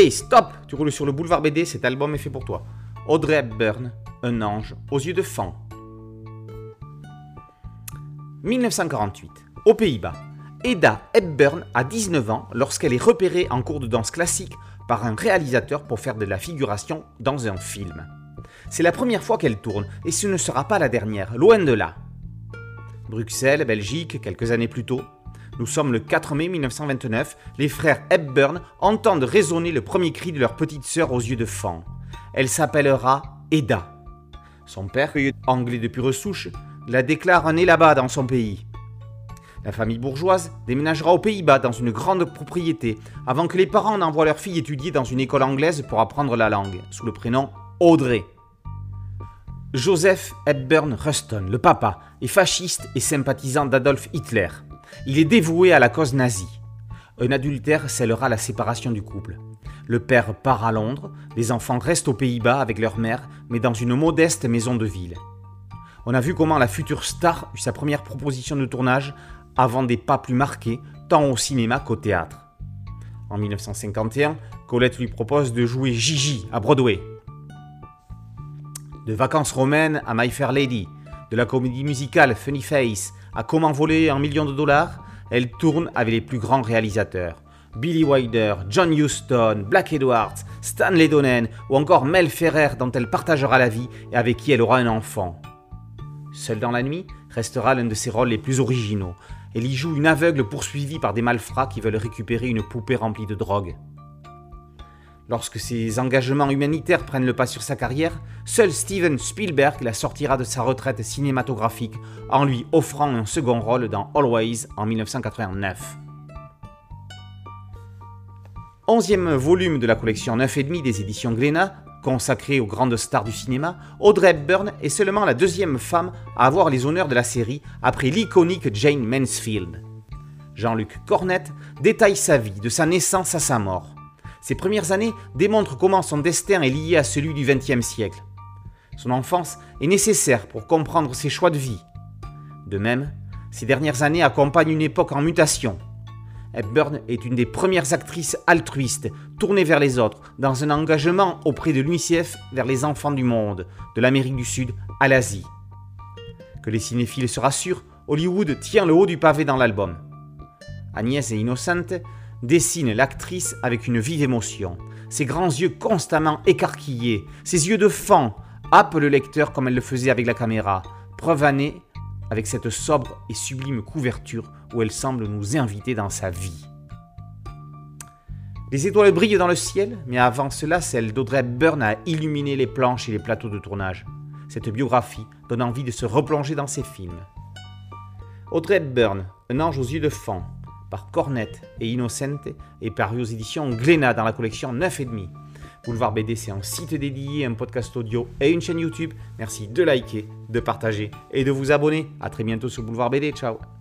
Hey, stop Tu roules sur le boulevard BD, cet album est fait pour toi. Audrey Hepburn, un ange aux yeux de fan. 1948, aux Pays-Bas. Eda Hepburn a 19 ans lorsqu'elle est repérée en cours de danse classique par un réalisateur pour faire de la figuration dans un film. C'est la première fois qu'elle tourne et ce ne sera pas la dernière, loin de là. Bruxelles, Belgique, quelques années plus tôt. Nous sommes le 4 mai 1929, les frères Hepburn entendent résonner le premier cri de leur petite sœur aux yeux de fan. Elle s'appellera Eda. Son père, anglais de pure souche, la déclare née là-bas dans son pays. La famille bourgeoise déménagera aux Pays-Bas dans une grande propriété avant que les parents n'envoient leur fille étudier dans une école anglaise pour apprendre la langue, sous le prénom Audrey. Joseph Hepburn Ruston, le papa, est fasciste et sympathisant d'Adolf Hitler. Il est dévoué à la cause nazie. Un adultère scellera la séparation du couple. Le père part à Londres, les enfants restent aux Pays-Bas avec leur mère, mais dans une modeste maison de ville. On a vu comment la future star eut sa première proposition de tournage avant des pas plus marqués, tant au cinéma qu'au théâtre. En 1951, Colette lui propose de jouer Gigi à Broadway. De vacances romaines à My Fair Lady, de la comédie musicale Funny Face à Comment voler un million de dollars, elle tourne avec les plus grands réalisateurs. Billy Wilder, John Huston, Black Edwards, Stanley Donen ou encore Mel Ferrer dont elle partagera la vie et avec qui elle aura un enfant. Seule dans la nuit restera l'un de ses rôles les plus originaux, elle y joue une aveugle poursuivie par des malfrats qui veulent récupérer une poupée remplie de drogue. Lorsque ses engagements humanitaires prennent le pas sur sa carrière, seul Steven Spielberg la sortira de sa retraite cinématographique en lui offrant un second rôle dans Always en 1989. Onzième volume de la collection 9,5 des éditions Glénat, Consacrée aux grandes stars du cinéma, Audrey Hepburn est seulement la deuxième femme à avoir les honneurs de la série après l'iconique Jane Mansfield. Jean-Luc Cornette détaille sa vie, de sa naissance à sa mort. Ses premières années démontrent comment son destin est lié à celui du XXe siècle. Son enfance est nécessaire pour comprendre ses choix de vie. De même, ses dernières années accompagnent une époque en mutation, Hepburn est une des premières actrices altruistes, tournées vers les autres, dans un engagement auprès de l'UNICEF vers les enfants du monde, de l'Amérique du Sud à l'Asie. Que les cinéphiles se rassurent, Hollywood tient le haut du pavé dans l'album. Agnès et Innocente dessinent l'actrice avec une vive émotion. Ses grands yeux constamment écarquillés, ses yeux de fan happent le lecteur comme elle le faisait avec la caméra. Preuve année avec cette sobre et sublime couverture où elle semble nous inviter dans sa vie. Les étoiles brillent dans le ciel, mais avant cela, celle d'Audrey Hepburn a illuminé les planches et les plateaux de tournage. Cette biographie donne envie de se replonger dans ses films. Audrey Hepburn, Un ange aux yeux de fan, par Cornette et Innocente, est paru aux éditions Glénat dans la collection 9,5. Boulevard BD, c'est un site dédié, un podcast audio et une chaîne YouTube. Merci de liker, de partager et de vous abonner. A très bientôt sur Boulevard BD. Ciao